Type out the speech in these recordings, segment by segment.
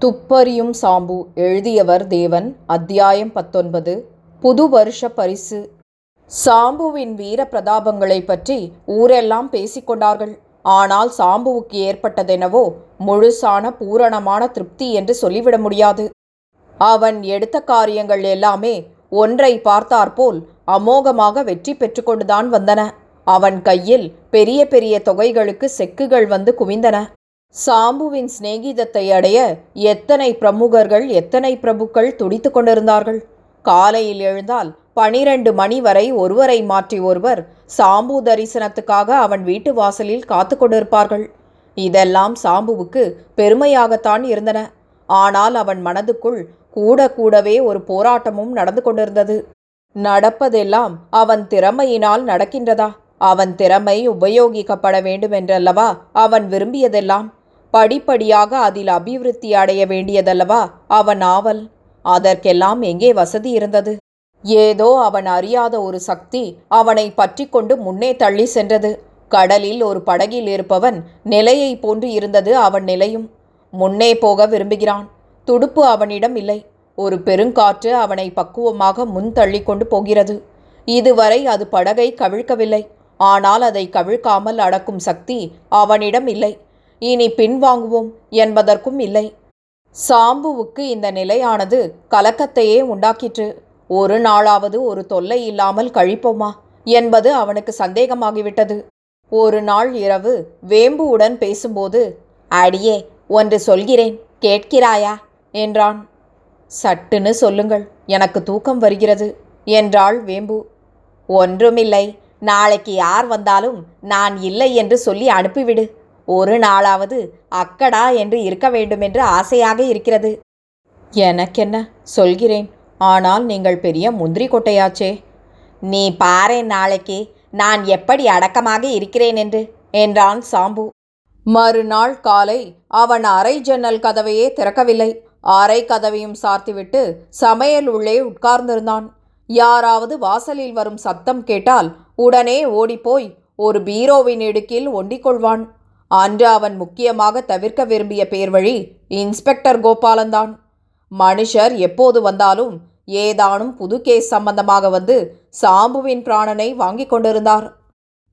துப்பறியும் சாம்பு எழுதியவர் தேவன் அத்தியாயம் பத்தொன்பது புது வருஷ பரிசு. சாம்புவின் வீர பிரதாபங்களைப் பற்றி ஊரெல்லாம் பேசிக்கொண்டார்கள் ஆனால் சாம்புவுக்கு ஏற்பட்டதெனவோ முழுசான பூரணமான திருப்தி என்று சொல்லிவிட முடியாது. அவன் எடுத்த காரியங்கள் எல்லாமே ஒன்றை பார்த்தாற்போல் அமோகமாக வெற்றி பெற்றுக்கொண்டுதான் வந்தன. அவன் கையில் பெரிய பெரிய தொகைகளுக்கு செக்குகள் வந்து குவிந்தன. சாம்புவின் சிநேகிதத்தை அடைய எத்தனை பிரமுகர்கள் எத்தனை பிரபுக்கள் துடித்து கொண்டிருந்தார்கள்? காலையில் எழுந்தால் பனிரெண்டு மணி வரை ஒருவரை மாற்றி ஒருவர் சாம்பு தரிசனத்துக்காக அவன் வீட்டு வாசலில் காத்து கொண்டிருப்பார்கள். இதெல்லாம் சாம்புவுக்கு பெருமையாகத்தான் இருந்தன. ஆனால் அவன் மனதுக்குள் கூட கூடவே ஒரு போராட்டமும் நடந்து கொண்டிருந்தது. நடப்பதெல்லாம் அவன் திறமையினால் நடக்கின்றதா? அவன் திறமை உபயோகிக்கப்பட வேண்டுமென்றல்லவா அவன் விரும்பியதெல்லாம்? படிப்படியாக அதில் அபிவிருத்தி அடைய வேண்டியதல்லவா? அவன் ஆவல். அதற்கெல்லாம் எங்கே வசதி இருந்தது? ஏதோ அவன் அறியாத ஒரு சக்தி அவனை பற்றி கொண்டு முன்னே தள்ளி சென்றது. கடலில் ஒரு படகில் இருப்பவன் நிலையை போன்று இருந்தது அவன் நிலையும். முன்னே போக விரும்புகிறான். துடுப்பு அவனிடம் இல்லை. ஒரு பெருங்காற்று அவனை பக்குவமாக முன் தள்ளி கொண்டு போகிறது. இதுவரை அது படகை கவிழ்க்கவில்லை. ஆனால் அதை கவிழ்க்காமல் அடக்கும் சக்தி அவனிடம் இல்லை. இனி பின்வாங்குவோம் என்பதற்கும் இல்லை. சாம்புவுக்கு இந்த நிலையானது கலக்கத்தையே உண்டாக்கிற்று. ஒரு நாளாவது ஒரு தொல்லை இல்லாமல் கழிப்போமா என்பது அவனுக்கு சந்தேகமாகிவிட்டது. ஒரு நாள் இரவு வேம்புவுடன் பேசும்போது அடியே ஒன்று சொல்கிறேன் கேட்கிறாயா? என்றான். சட்டுன்னு சொல்லுங்கள் எனக்கு தூக்கம் வருகிறது என்றாள் வேம்பு. ஒன்றுமில்லை நாளைக்கு யார் வந்தாலும் நான் இல்லை என்று சொல்லி அனுப்பிவிடு ஒரு நாளாவது அக்கடா என்று இருக்க வேண்டுமென்று ஆசையாக இருக்கிறது. எனக்கென்ன? சொல்கிறேன். ஆனால் நீங்கள் பெரிய முந்திரி கொட்டையாச்சே. நீ பாரேன் நாளைக்கு. நான் எப்படி அடக்கமாக இருக்கிறேன் என்று? என்றான் சாம்பு. மறுநாள் காலை அவன் அறை ஜன்னல் கதவையே திறக்கவில்லை. அறை கதவையும் சார்த்திவிட்டு சமையல் உள்ளே உட்கார்ந்திருந்தான். யாராவது வாசலில் வரும் சத்தம் கேட்டால் உடனே ஓடிப்போய் ஒரு பீரோவின் இடுக்கில் ஒண்டிக் கொள்வான் அன்று அவன் முக்கியமாக தவிர்க்க விரும்பிய பேர் வழி இன்ஸ்பெக்டர் கோபாலன்தான். மனுஷர் எப்போது வந்தாலும் ஏதானும் புது கேஸ் சம்பந்தமாக வந்து சாம்புவின் பிராணனை வாங்கிக் கொண்டிருந்தார்.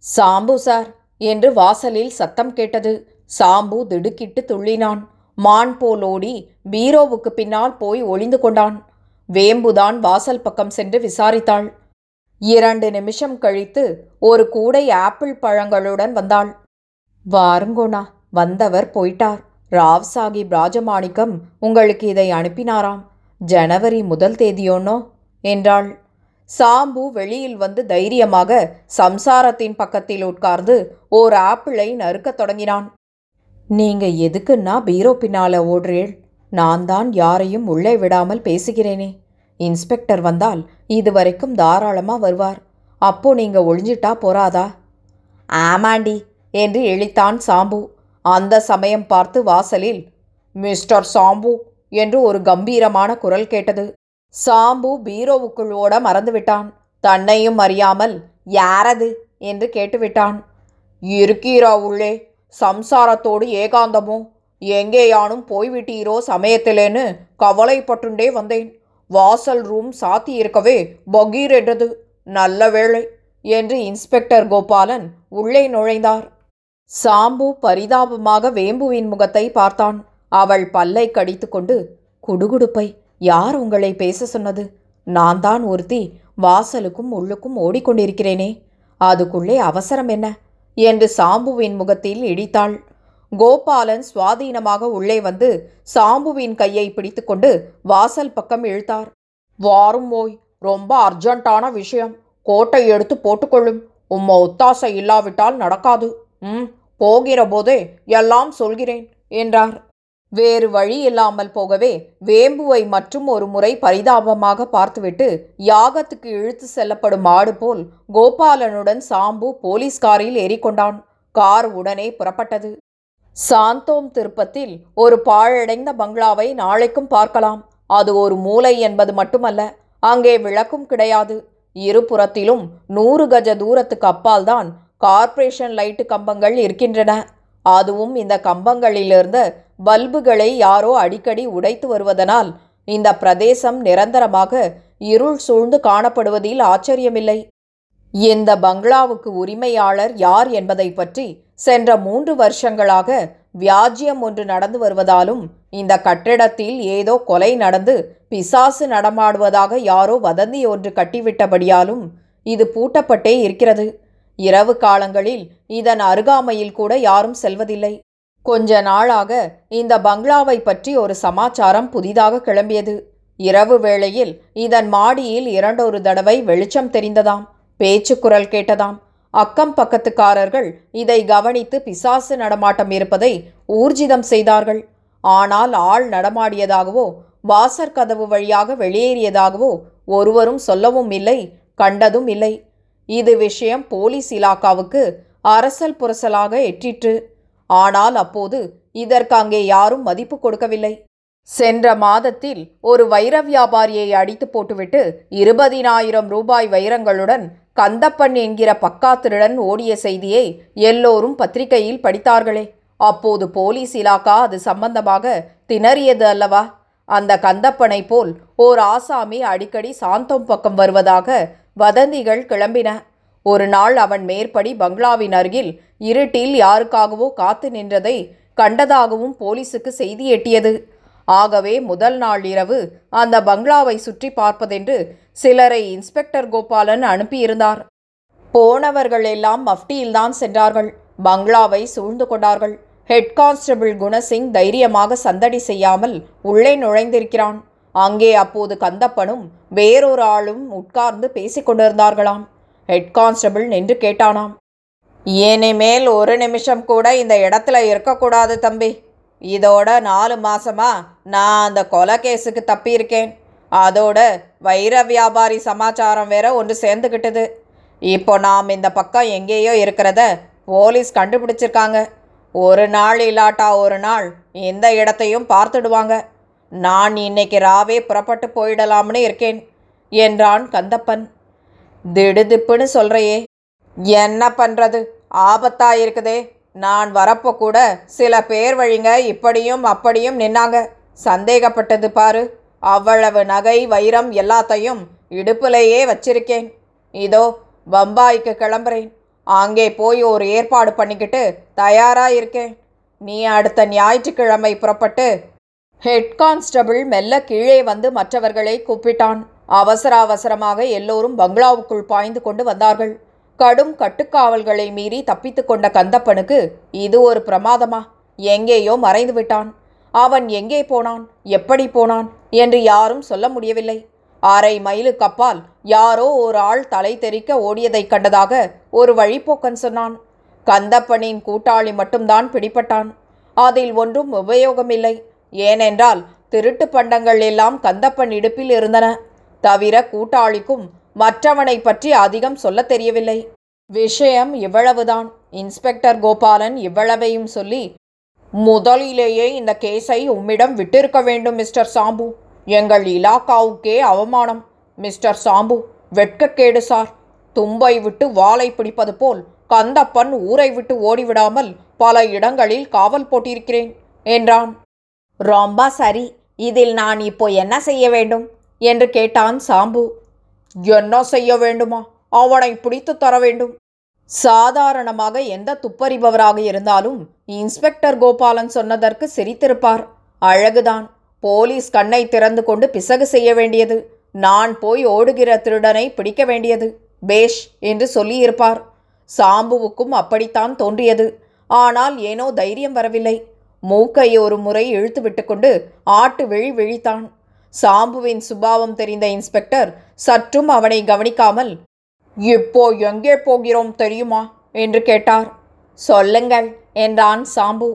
சாம்பு சார் என்று வாசலில் சத்தம் கேட்டது. சாம்பு திடுக்கிட்டு துள்ளினான். மான் போல் ஓடி பீரோவுக்கு பின்னால் போய் ஒளிந்து கொண்டான். வேம்புதான் வாசல் பக்கம் சென்று விசாரித்தாள். இரண்டு நிமிஷம் கழித்து ஒரு கூடை ஆப்பிள் பழங்களுடன் வந்தாள். வாருங்கோனா வந்தவர் போயிட்டார். ராவ் சாஹிப் ராஜமாணிக்கம் உங்களுக்கு இதை அனுப்பினாராம். ஜனவரி முதல் தேதியோனோ? என்றாள். சாம்பு வெளியில் வந்து தைரியமாக சம்சாரத்தின் பக்கத்தில் உட்கார்ந்து ஓர் ஆப்பிளை நறுக்கத் தொடங்கினான். நீங்க எதுக்குன்னா பீரோ பின்னால ஓடுறேள் நான் தான் யாரையும் உள்ளே விடாமல் பேசுகிறேனே. இன்ஸ்பெக்டர் வந்தால் இதுவரைக்கும் தாராளமாக வருவார். அப்போ நீங்க ஒழிஞ்சிட்டா போறாதா? ஆமாண்டி என்று இழித்தான் சாம்பு. அந்த சமயம் பார்த்து வாசலில் மிஸ்டர் சாம்பு என்று ஒரு கம்பீரமான குரல் கேட்டது. சாம்பு பீரோவுக்குள் ஓட மறந்துவிட்டான். தன்னையும் அறியாமல் யாரது? என்று கேட்டுவிட்டான். இருக்கீரா உள்ளே சம்சாரத்தோடு ஏகாந்தமோ? எங்கேயானும் போய்விட்டீரோ சமயத்திலேன்னு கவலைப்பட்டுண்டே வந்தேன். வாசல் ரூம் சாத்தி இருக்கவே பகீர் என்றது. நல்ல வேளை என்று இன்ஸ்பெக்டர் கோபாலன் உள்ளே நுழைந்தார். சாம்பு பரிதாபமாக வேம்புவின் முகத்தை பார்த்தான். அவள் பல்லை கடித்துக்கொண்டு குடுகுடுப்பை யார் உங்களை பேச சொன்னது? நான் தான் ஒருத்தி வாசலுக்கும் உள்ளுக்கும் ஓடிக்கொண்டிருக்கிறேனே. அதுக்குள்ளே அவசரம் என்ன? என்று சாம்புவின் முகத்தில் இடித்தாள். கோபாலன் சுவாதீனமாக உள்ளே வந்து சாம்புவின் கையை பிடித்துக்கொண்டு வாசல் பக்கம் இழுத்தார். வாரும் ஓய் ரொம்ப அர்ஜென்ட்டான விஷயம். கோட்டை எடுத்து போட்டுக்கொள்ளும் உம்ம ஒத்தாசை இல்லாவிட்டால் நடக்காது. ம் போகிற போதே எல்லாம் சொல்கிறேன் என்றார். வேறு வழி இல்லாமல் போகவே வேம்புவை மற்றும் ஒரு முறை பரிதாபமாக பார்த்துவிட்டு யாகத்துக்கு இழுத்து செல்லப்படும் ஆடு போல் கோபாலனுடன் சாம்பு போலீஸ் காரில் ஏறிக்கொண்டான். கார் உடனே புறப்பட்டது. சாந்தோம் திருப்பத்தில் ஒரு பாழடைந்த பங்களாவை நாளைக்கும் பார்க்கலாம். அது ஒரு மூலை என்பது மட்டுமல்ல அங்கே விளக்கும் கிடையாது. இருபுறத்திலும் நூறு கஜ தூரத்துக்கு அப்பால்தான் கார்ப்பரேஷன் லைட்டு கம்பங்கள் இருக்கின்றன. அதுவும் இந்த கம்பங்களிலிருந்து பல்புகளை யாரோ அடிக்கடி உடைத்து வருவதனால் இந்த பிரதேசம் நிரந்தரமாக இருள் சூழ்ந்து காணப்படுவதில் ஆச்சரியமில்லை. இந்த பங்களாவுக்கு உரிமையாளர் யார் என்பதை பற்றி சென்ற மூன்று வருஷங்களாக வியாஜ்யம் ஒன்று நடந்து வருவதாலும் இந்த கட்டிடத்தில் ஏதோ கொலை நடந்து பிசாசு நடமாடுவதாக யாரோ வதந்தி ஒன்று கட்டிவிட்டபடியாலும் இது பூட்டப்பட்டே இருக்கிறது. இரவு காலங்களில் இதன் அருகாமையில் கூட யாரும் செல்வதில்லை. கொஞ்ச நாளாக இந்த பங்களாவை பற்றி ஒரு சமாச்சாரம் புதிதாக கிளம்பியது. இரவு வேளையில் இதன் மாடியில் இரண்டொரு தடவை வெளிச்சம் தெரிந்ததாம். பேச்சுக்குரல் கேட்டதாம். அக்கம் பக்கத்துக்காரர்கள் இதை கவனித்து பிசாசு நடமாட்டம் இருப்பதை ஊர்ஜிதம் செய்தார்கள். ஆனால் ஆள் நடமாடியதாகவோ வாசற் கதவு வழியாக வெளியேறியதாகவோ ஒருவரும் சொல்லவும் இல்லை கண்டதும் இல்லை. இது விஷயம் போலீஸ் இலாக்காவுக்கு அரசல் புரசலாக எட்டிற்று. ஆனால் அப்போது இதற்கு அங்கே யாரும் மதிப்பு கொடுக்கவில்லை. சென்ற மாதத்தில் ஒரு வைர வியாபாரியை அடித்து போட்டுவிட்டு இருபதினாயிரம் ரூபாய் வைரங்களுடன் கந்தப்பன் என்கிற பக்கா திருடன் ஓடிய செய்தியை எல்லோரும் பத்திரிகையில் படித்தார்களே. அப்போது போலீஸ் இலாக்கா அது சம்பந்தமாக திணறியது அல்லவா? அந்த கந்தப்பனை போல் ஓர் ஆசாமி அடிக்கடி சாந்தம் பக்கம் வருவதாக வதந்திகள் கிளம்பின. ஒரு நாள் அவன் மேற்படி பங்களாவின் அருகில் இருட்டில் யாருக்காகவோ காத்து நின்றதை கண்டதாகவும் போலீசுக்கு செய்தி எட்டியது. ஆகவே முதல் நாள் இரவு அந்த பங்களாவை சுற்றி பார்ப்பதென்று சிலரை இன்ஸ்பெக்டர் கோபாலன் அனுப்பியிருந்தார். போனவர்கள் எல்லாம் மஃப்டியில்தான் சென்றார்கள். பங்களாவை சூழ்ந்து கொண்டார்கள். ஹெட் கான்ஸ்டபிள் குணசிங் தைரியமாக சந்தடி செய்யாமல் உள்ளே நுழைந்திருக்கிறான். அங்கே அப்போது கந்தப்பனும் வேறொரு ஆளும் உட்கார்ந்து பேசிக்கொண்டிருந்தார்களாம் ஹெட் கான்ஸ்டபிள் நின்று கேட்டானாம். இனிமேல் ஒரு நிமிஷம் கூட இந்த இடத்துல இருக்கக்கூடாது தம்பி. இதோட நாலு மாசமா நான் அந்த கொலை கேஸுக்கு தப்பியிருக்கேன். அதோட வைர வியாபாரி சமாச்சாரம் வேற ஒன்று சேர்ந்துக்கிட்டது இப்போ நாம் இந்த பக்கம் எங்கேயோ இருக்கிறத போலீஸ் கண்டுபிடிச்சிருக்காங்க. ஒரு நாள் இல்லாட்டா ஒரு நாள் இந்த இடத்தையும் பார்த்துடுவாங்க. நான் இன்னைக்கு ராவே புறப்பட்டு போயிடலாம்னு இருக்கேன் என்றான் கந்தப்பன். திடுதிப்புன்னு சொல்கிறையே என்ன பண்ணுறது ஆபத்தா இருக்குதே நான் வரப்போ கூட சில பேர் வழிங்க இப்படியும் அப்படியும் நின்னாங்க. சந்தேகப்பட்டது பாரு அவ்வளவு நகை வைரம் எல்லாத்தையும் இடுப்புலையே வச்சிருக்கேன். இதோ பம்பாய்க்கு கிளம்புறேன். அங்கே போய் ஒரு ஏற்பாடு பண்ணிக்கிட்டு தயாராக இருக்கேன் நீ அடுத்த ஞாயிற்றுக்கிழமை புறப்பட்டு ஹெட் கான்ஸ்டபிள் மெல்ல கீழே வந்து மற்றவர்களை கூப்பிட்டான். அவசர அவசரமாக எல்லோரும் பங்களாவுக்குள் பாய்ந்து கொண்டு வந்தார்கள். கடும் கட்டுக்காவல்களை மீறி தப்பித்துக்கொண்ட கந்தப்பனுக்கு இது ஒரு பிரமாதமா? எங்கேயோ மறைந்து விட்டான். அவன் எங்கே போனான்? எப்படி போனான்? என்று யாரும் சொல்ல முடியவில்லை. அரை மைலுக்கு அப்பால் யாரோ ஒரு ஆள் தலை தெறிக்க ஓடியதைக் கண்டதாக ஒரு வழிப்போக்கன் சொன்னான். கந்தப்பனின் கூட்டாளி மட்டும்தான் பிடிபட்டான். அதில் ஒன்றும் உபயோகமில்லை. ஏனென்றால் திருட்டு பண்டங்கள் எல்லாம் கந்தப்பன் இடுப்பில் இருந்தன. தவிர கூட்டாளிக்கும் மற்றவனை பற்றி அதிகம் சொல்லத் தெரியவில்லை. விஷயம் இவ்வளவுதான். இன்ஸ்பெக்டர் கோபாலன் இவ்வளவையும் சொல்லி முதலிலேயே இந்த கேஸை உம்மிடம் விட்டிருக்க வேண்டும் மிஸ்டர் சாம்பு. எங்கள் இலாக்காவுக்கே அவமானம். மிஸ்டர் சாம்பு வெட்கக்கேடு சார். தும்பை விட்டு வாளை பிடிப்பது போல் கந்தப்பன் ஊரை விட்டு ஓடிவிடாமல் பல இடங்களில் காவல் போட்டிருக்கிறேன் என்றான். ரொம்ப சரி இதில் நான் இப்போ என்ன செய்ய வேண்டும்? என்று கேட்டான் சாம்பு. என்ன செய்ய வேண்டுமா? அவனை பிடித்து தர வேண்டும். சாதாரணமாக எந்த துப்பறிபவராக இருந்தாலும் இன்ஸ்பெக்டர் கோபாலன் சொன்னதற்கு சிரித்திருப்பார். அழகுதான். போலீஸ் கண்ணை திறந்து கொண்டு பிசகு செய்ய வேண்டியது. நான் போய் ஓடுகிற திருடனை பிடிக்க வேண்டியது. பேஷ் என்று சொல்லியிருப்பார். சாம்புவுக்கும் அப்படித்தான் தோன்றியது. ஆனால் ஏனோ தைரியம் வரவில்லை. மூக்கை ஒரு முறை இழுத்து விட்டுக்கொண்டு ஆட்டு விழி விழித்தான். சாம்புவின் சுபாவம் தெரிந்த இன்ஸ்பெக்டர் சற்றும் அவனை கவனிக்காமல் இப்போ எங்கே போகிறோம் தெரியுமா? என்று கேட்டார். சொல்லுங்கள் என்றான் சாம்பு.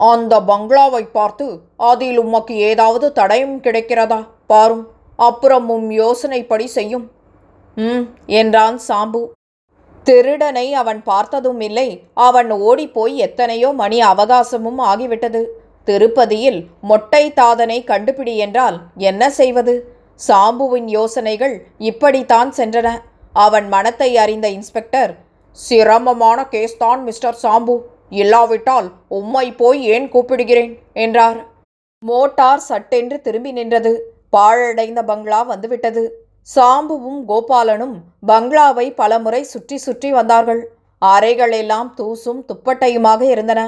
அந்த பங்களாவை பார்த்து அதில் உமக்கு ஏதாவது தடயம் கிடைக்கிறதா? பாரும் அப்புறம் உம் யோசனைப்படி செய்யும். ம் என்றான் சாம்பு. திருடனை அவன் பார்த்ததும் இல்லை. அவன் ஓடிப்போய் எத்தனையோ மணி அவகாசமும் ஆகிவிட்டது. திருப்பதியில் மொட்டை தாதனை கண்டுபிடி என்றால் என்ன செய்வது? சாம்புவின் யோசனைகள் இப்படித்தான் சென்றன. அவன் மனத்தை அறிந்த இன்ஸ்பெக்டர் சிரமமான கேஸ் தான் மிஸ்டர் சாம்பு. இல்லாவிட்டால் உம்மை போய் ஏன் கூப்பிடுகிறேன்? என்றார். மோட்டார் சட்டென்று திரும்பி நின்றது. பாழடைந்த பங்களா வந்துவிட்டது. சாம்புவும் கோபாலனும் பங்களாவை பலமுறை சுற்றி சுற்றி வந்தார்கள். அறைகளெல்லாம் தூசும் துப்பட்டையுமாக இருந்தன.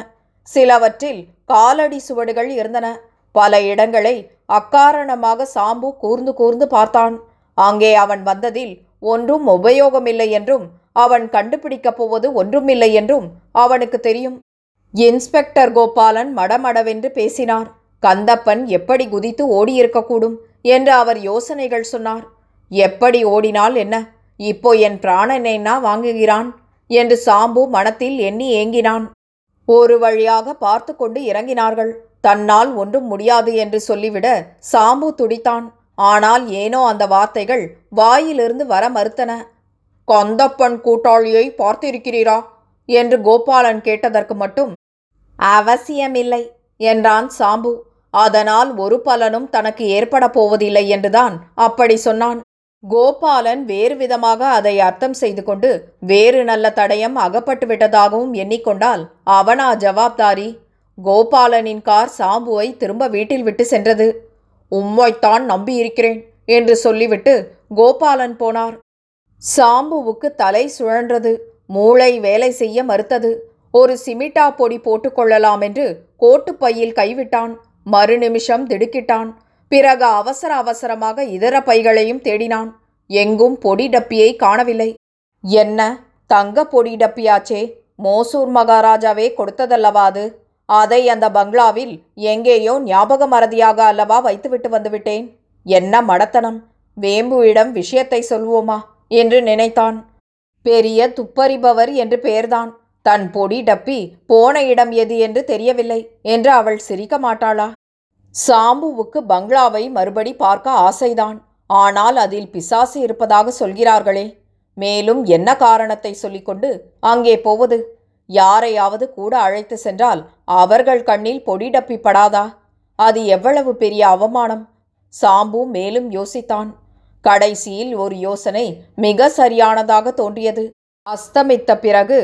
சிலவற்றில் காலடி சுவடுகள் இருந்தன. பல இடங்களை அக்காரணமாக சாம்பு கூர்ந்து கூர்ந்து பார்த்தான். அங்கே அவன் வந்ததில் ஒன்றும் உபயோகமில்லை என்றும் அவன் கண்டுபிடிக்கப் போவது ஒன்றுமில்லை என்றும் அவனுக்கு தெரியும். இன்ஸ்பெக்டர் கோபாலன் மடமடவென்று பேசினார். கந்தப்பன் எப்படி குதித்து ஓடியிருக்கக்கூடும் என்று அவர் யோசனைகள் சொன்னார். எப்படி ஓடினால் என்ன? இப்போ என் பிராணனைனா வாங்குகிறான் என்று சாம்பு மனத்தில் எண்ணி ஏங்கினான். ஒரு வழியாக பார்த்து கொண்டு இறங்கினார்கள். தன்னால் ஒன்றும் முடியாது என்று சொல்லிவிட சாம்பு துடித்தான். ஆனால் ஏனோ அந்த வார்த்தைகள் வாயிலிருந்து வர மறுத்தன. கொந்தப்பன் கூட்டாளியை பார்த்திருக்கிறீரா? என்று கோபாலன் கேட்டதற்கு மட்டும் அவசியமில்லை என்றான் சாம்பு. அதனால் ஒரு பலனும் தனக்கு ஏற்பட போவதில்லை என்றுதான் அப்படி சொன்னான். கோபாலன் வேறு விதமாக அதை அர்த்தம் செய்து கொண்டு வேறு நல்ல தடயம் அகப்பட்டு விட்டதாகவும் எண்ணிக்கொண்டால் அவனா ஜவாப்தாரி? கோபாலனின் கார் சாம்புவை திரும்ப வீட்டில் விட்டு சென்றது. உம்மைத்தான் நம்பியிருக்கிறேன் என்று சொல்லிவிட்டு கோபாலன் போனார். சாம்புவுக்கு தலை சுழன்றது மூளை வேலை செய்ய மறுத்தது. ஒரு சிமிட்டா பொடி போட்டுக்கொள்ளலாம் என்று கோட்டுப்பையில் கைவிட்டான். மறுநிமிஷம் திடுக்கிட்டான். பிறகு அவசர அவசரமாக இதர பைகளையும் தேடினான். எங்கும் பொடி டப்பியை காணவில்லை. என்ன? தங்க பொடி டப்பியாச்சே. மோசூர் மகாராஜாவே கொடுத்ததல்லவா அது? அதை அந்த பங்களாவில் எங்கேயோ ஞாபக மறதியாக அல்லவா வைத்துவிட்டு வந்துவிட்டேன். என்ன மடத்தனம். வேம்புவிடம் விஷயத்தை சொல்வோமா என்று நினைத்தான். பெரிய துப்பறிபவர் என்று பெயர்தான். தன் பொடி டப்பி போன இடம் எது என்று தெரியவில்லை. என்று அவள் சிரிக்க மாட்டாளா? சாம்புவுக்கு பங்களாவை மறுபடி பார்க்க ஆசைதான். ஆனால் அதில் பிசாசு இருப்பதாக சொல்கிறார்களே. மேலும் என்ன காரணத்தை சொல்லிக்கொண்டு அங்கே போவது? யாரையாவது கூட அழைத்து சென்றால் அவர்கள் கண்ணில் பொடி டப்பிப்படாதா? அது எவ்வளவு பெரிய அவமானம்? சாம்பு மேலும் யோசித்தான். கடைசியில் ஒரு யோசனை மிக சரியானதாக தோன்றியது. அஸ்தமித்த பிறகு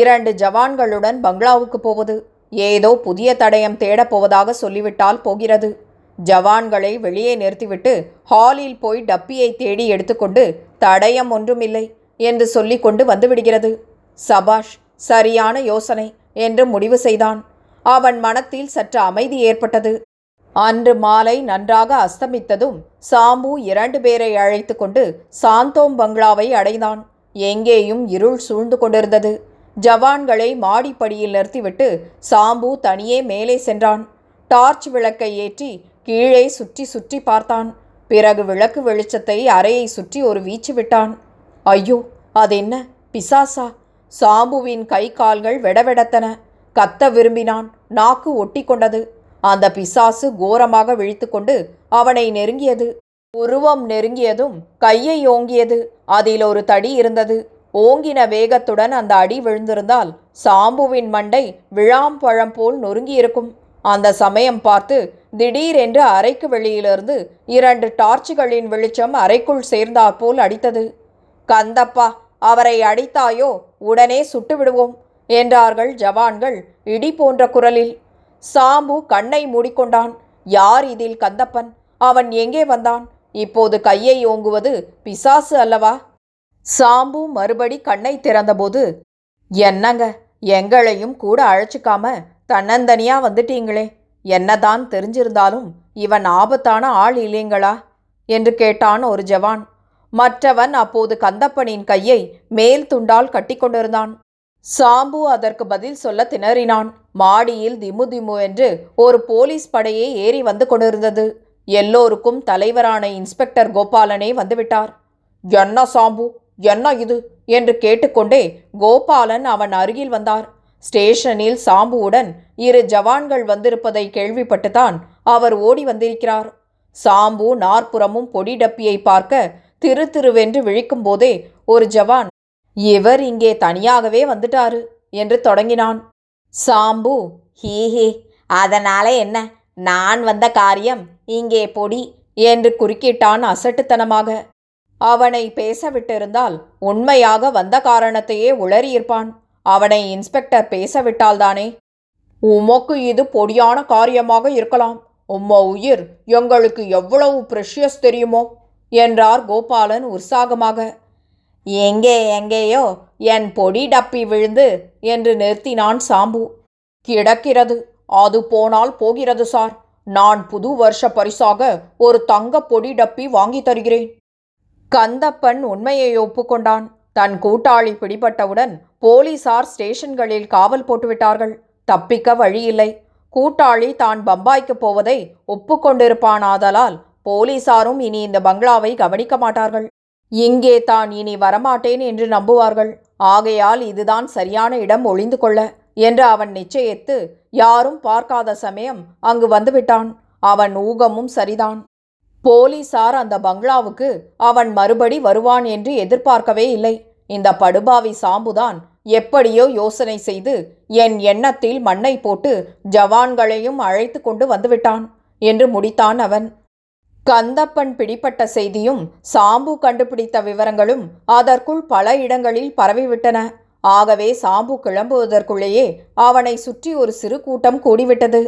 இரண்டு ஜவான்களுடன் பங்களாவுக்கு போவது. ஏதோ புதிய தடயம் தேடப் போவதாக சொல்லிவிட்டால் போகிறது. ஜவான்களை வெளியே நிறுத்திவிட்டு ஹாலில் போய் டப்பியை தேடி எடுத்துக்கொண்டு தடயம் ஒன்றுமில்லை என்று சொல்லிக்கொண்டு வந்துவிடுகிறது. சபாஷ் சரியான யோசனை என்று முடிவு செய்தான். அவன் மனத்தில் சற்று அமைதி ஏற்பட்டது. அன்று மாலை நன்றாக அஸ்தமித்ததும் சாம்பு இரண்டு பேரை அழைத்து கொண்டு சாந்தோம் பங்களாவை அடைந்தான். எங்கேயும் இருள் சூழ்ந்து கொண்டிருந்தது. ஜவான்களை மாடிப்படியில் நிறுத்திவிட்டு சாம்பு தனியே மேலே சென்றான். டார்ச் விளக்கை ஏற்றி கீழே சுற்றி சுற்றி பார்த்தான். பிறகு விளக்கு வெளிச்சத்தை அறையை சுற்றி ஒரு வீச்சு விட்டான். ஐயோ அதென்ன? பிசாசா? சாம்புவின் கை கால்கள் வெடவெடத்தன. கத்த விரும்பினான். நாக்கு ஒட்டி கொண்டது. அந்த பிசாசு கோரமாக விழித்துக்கொண்டு அவனை நெருங்கியது. உருவம் நெருங்கியதும் கையை ஓங்கியது. அதில் ஒரு தடி இருந்தது. ஓங்கின வேகத்துடன் அந்த அடி விழுந்திருந்தால் சாம்புவின் மண்டை விழாம்பழம் போல் நொறுங்கியிருக்கும். அந்த சமயம் பார்த்து திடீரென்று அறைக்கு வெளியிலிருந்து இரண்டு டார்ச்சுகளின் வெளிச்சம் அறைக்குள் சேர்ந்தாற்போல் அடித்தது. கந்தப்பா அவரை அடித்தாயோ? உடனே சுட்டுவிடுவோம் என்றார்கள் ஜவான்கள் இடி போன்ற குரலில். சாம்பு கண்ணை மூடிக்கொண்டான். யார் இதில் கந்தப்பன்? அவன் எங்கே வந்தான்? இப்போது கையை ஓங்குவது பிசாசு அல்லவா? சாம்பு மறுபடி கண்ணை திறந்தபோது என்னங்க எங்களையும் கூட அழைச்சிக்காம தன்னந்தனியா வந்துட்டீங்களே என்னதான் தெரிஞ்சிருந்தாலும் இவன் ஆபத்தான ஆள் இல்லைங்களா? என்று கேட்டான் ஒரு ஜவான். மற்றவன் அப்போது கந்தப்பனின் கையை மேல் துண்டால் கட்டிக்கொண்டிருந்தான் சாம்பு அதற்கு பதில் சொல்ல திணறினான். மாடியில் திமு திமு என்று ஒரு போலீஸ் படையே ஏறி வந்து கொண்டிருந்தது. எல்லோருக்கும் தலைவரான இன்ஸ்பெக்டர் கோபாலனே வந்துவிட்டார். என்ன சாம்பு என்ன இது? என்று கேட்டுக்கொண்டே கோபாலன் அவன் அருகில் வந்தார். ஸ்டேஷனில் சாம்புவுடன் இரு ஜவான்கள் வந்திருப்பதை கேள்விப்பட்டுதான் அவர் ஓடி வந்திருக்கிறார். சாம்பு நாற்புறமும் பொடி டப்பியை பார்க்க திரு திருவென்று விழிக்கும் போதே ஒரு ஜவான் இவர் இங்கே தனியாகவே வந்துட்டாரு என்று தொடங்கினான். சாம்பு ஹீஹே அதனால என்ன? நான் வந்த காரியம் இங்கே பொடி என்று குறுக்கிட்டான் அசட்டுத்தனமாக. அவனை பேசவிட்டிருந்தால் உண்மையாக வந்த காரணத்தையே உளறியிருப்பான். அவனை இன்ஸ்பெக்டர் பேசவிட்டால்தானே? உமக்கு இது பொடியான காரியமாக இருக்கலாம். உம்ம உயிர் எங்களுக்கு எவ்வளவு ப்ரெஷியஸ் தெரியுமோ? என்றார் கோபாலன் உற்சாகமாக. எங்கே எங்கேயோ என் பொடி டப்பி விழுந்து என்று நிறுத்தினான் சாம்பு. கிடக்கிறது. அது போனால் போகிறது சார். நான் புது வருஷ பரிசாக ஒரு தங்க பொடி டப்பி வாங்கி தருகிறேன். கந்தப்பன் உண்மையை ஒப்புக்கொண்டான். தன் கூட்டாளி பிடிபட்டவுடன் போலீசார் ஸ்டேஷன்களில் காவல் போட்டுவிட்டார்கள். தப்பிக்க வழியில்லை. கூட்டாளி தான் பம்பாய்க்கு போவதை ஒப்புக்கொண்டிருப்பானாதலால் போலீசாரும் இனி இந்த பங்களாவை கவனிக்க மாட்டார்கள். இங்கே தான் இனி வரமாட்டேன் என்று நம்புவார்கள். ஆகையால் இதுதான் சரியான இடம் ஒளிந்து கொள்ள என்று அவன் நிச்சயித்து யாரும் பார்க்காத சமயம் அங்கு வந்துவிட்டான். அவன் ஊகமும் சரிதான். போலீசார் அந்த பங்களாவுக்கு அவன் மறுபடி வருவான் என்று எதிர்பார்க்கவே இல்லை. இந்த படுபாவி சாம்புதான் எப்படியோ யோசனை செய்து என் எண்ணத்தில் மண்ணை போட்டு ஜவான்களையும் அழைத்து கொண்டு வந்துவிட்டான் என்று முடித்தான் அவன். கந்தப்பன் பிடிப்பட்ட செய்தியும் சாம்பு கண்டுபிடித்த விவரங்களும் அதற்குள் பல இடங்களில் பரவிவிட்டன. ஆகவே சாம்பு கிளம்புவதற்குள்ளேயே அவனை சுற்றி ஒரு சிறு கூட்டம் கூடிவிட்டது.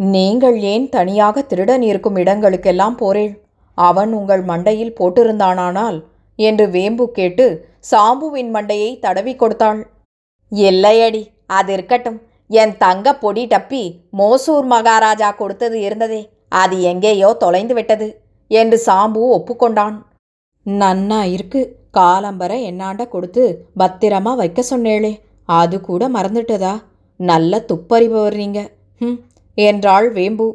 நீங்கள் ஏன் தனியாக திருடன் இருக்கும் இடங்களுக்கெல்லாம் போறேள்? அவன் உங்கள் மண்டையில் போட்டிருந்தானானால்? என்று வேம்பு கேட்டு சாம்புவின் மண்டையை தடவி கொடுத்தாள். இல்லையடி அது இருக்கட்டும். என் தங்க பொடி டப்பி மோசூர் மகாராஜா கொடுத்தது இருந்ததே. அது எங்கேயோ தொலைந்து விட்டது என்று சாம்பு ஒப்புக்கொண்டான். நன்னா இருக்கு காலம்பர என்னாண்ட கொடுத்து பத்திரமா வைக்க சொன்னேளே. அது கூட மறந்துட்டதா? நல்ல துப்பறிபவர் நீங்க. ம் என்றாள் வேம்பு.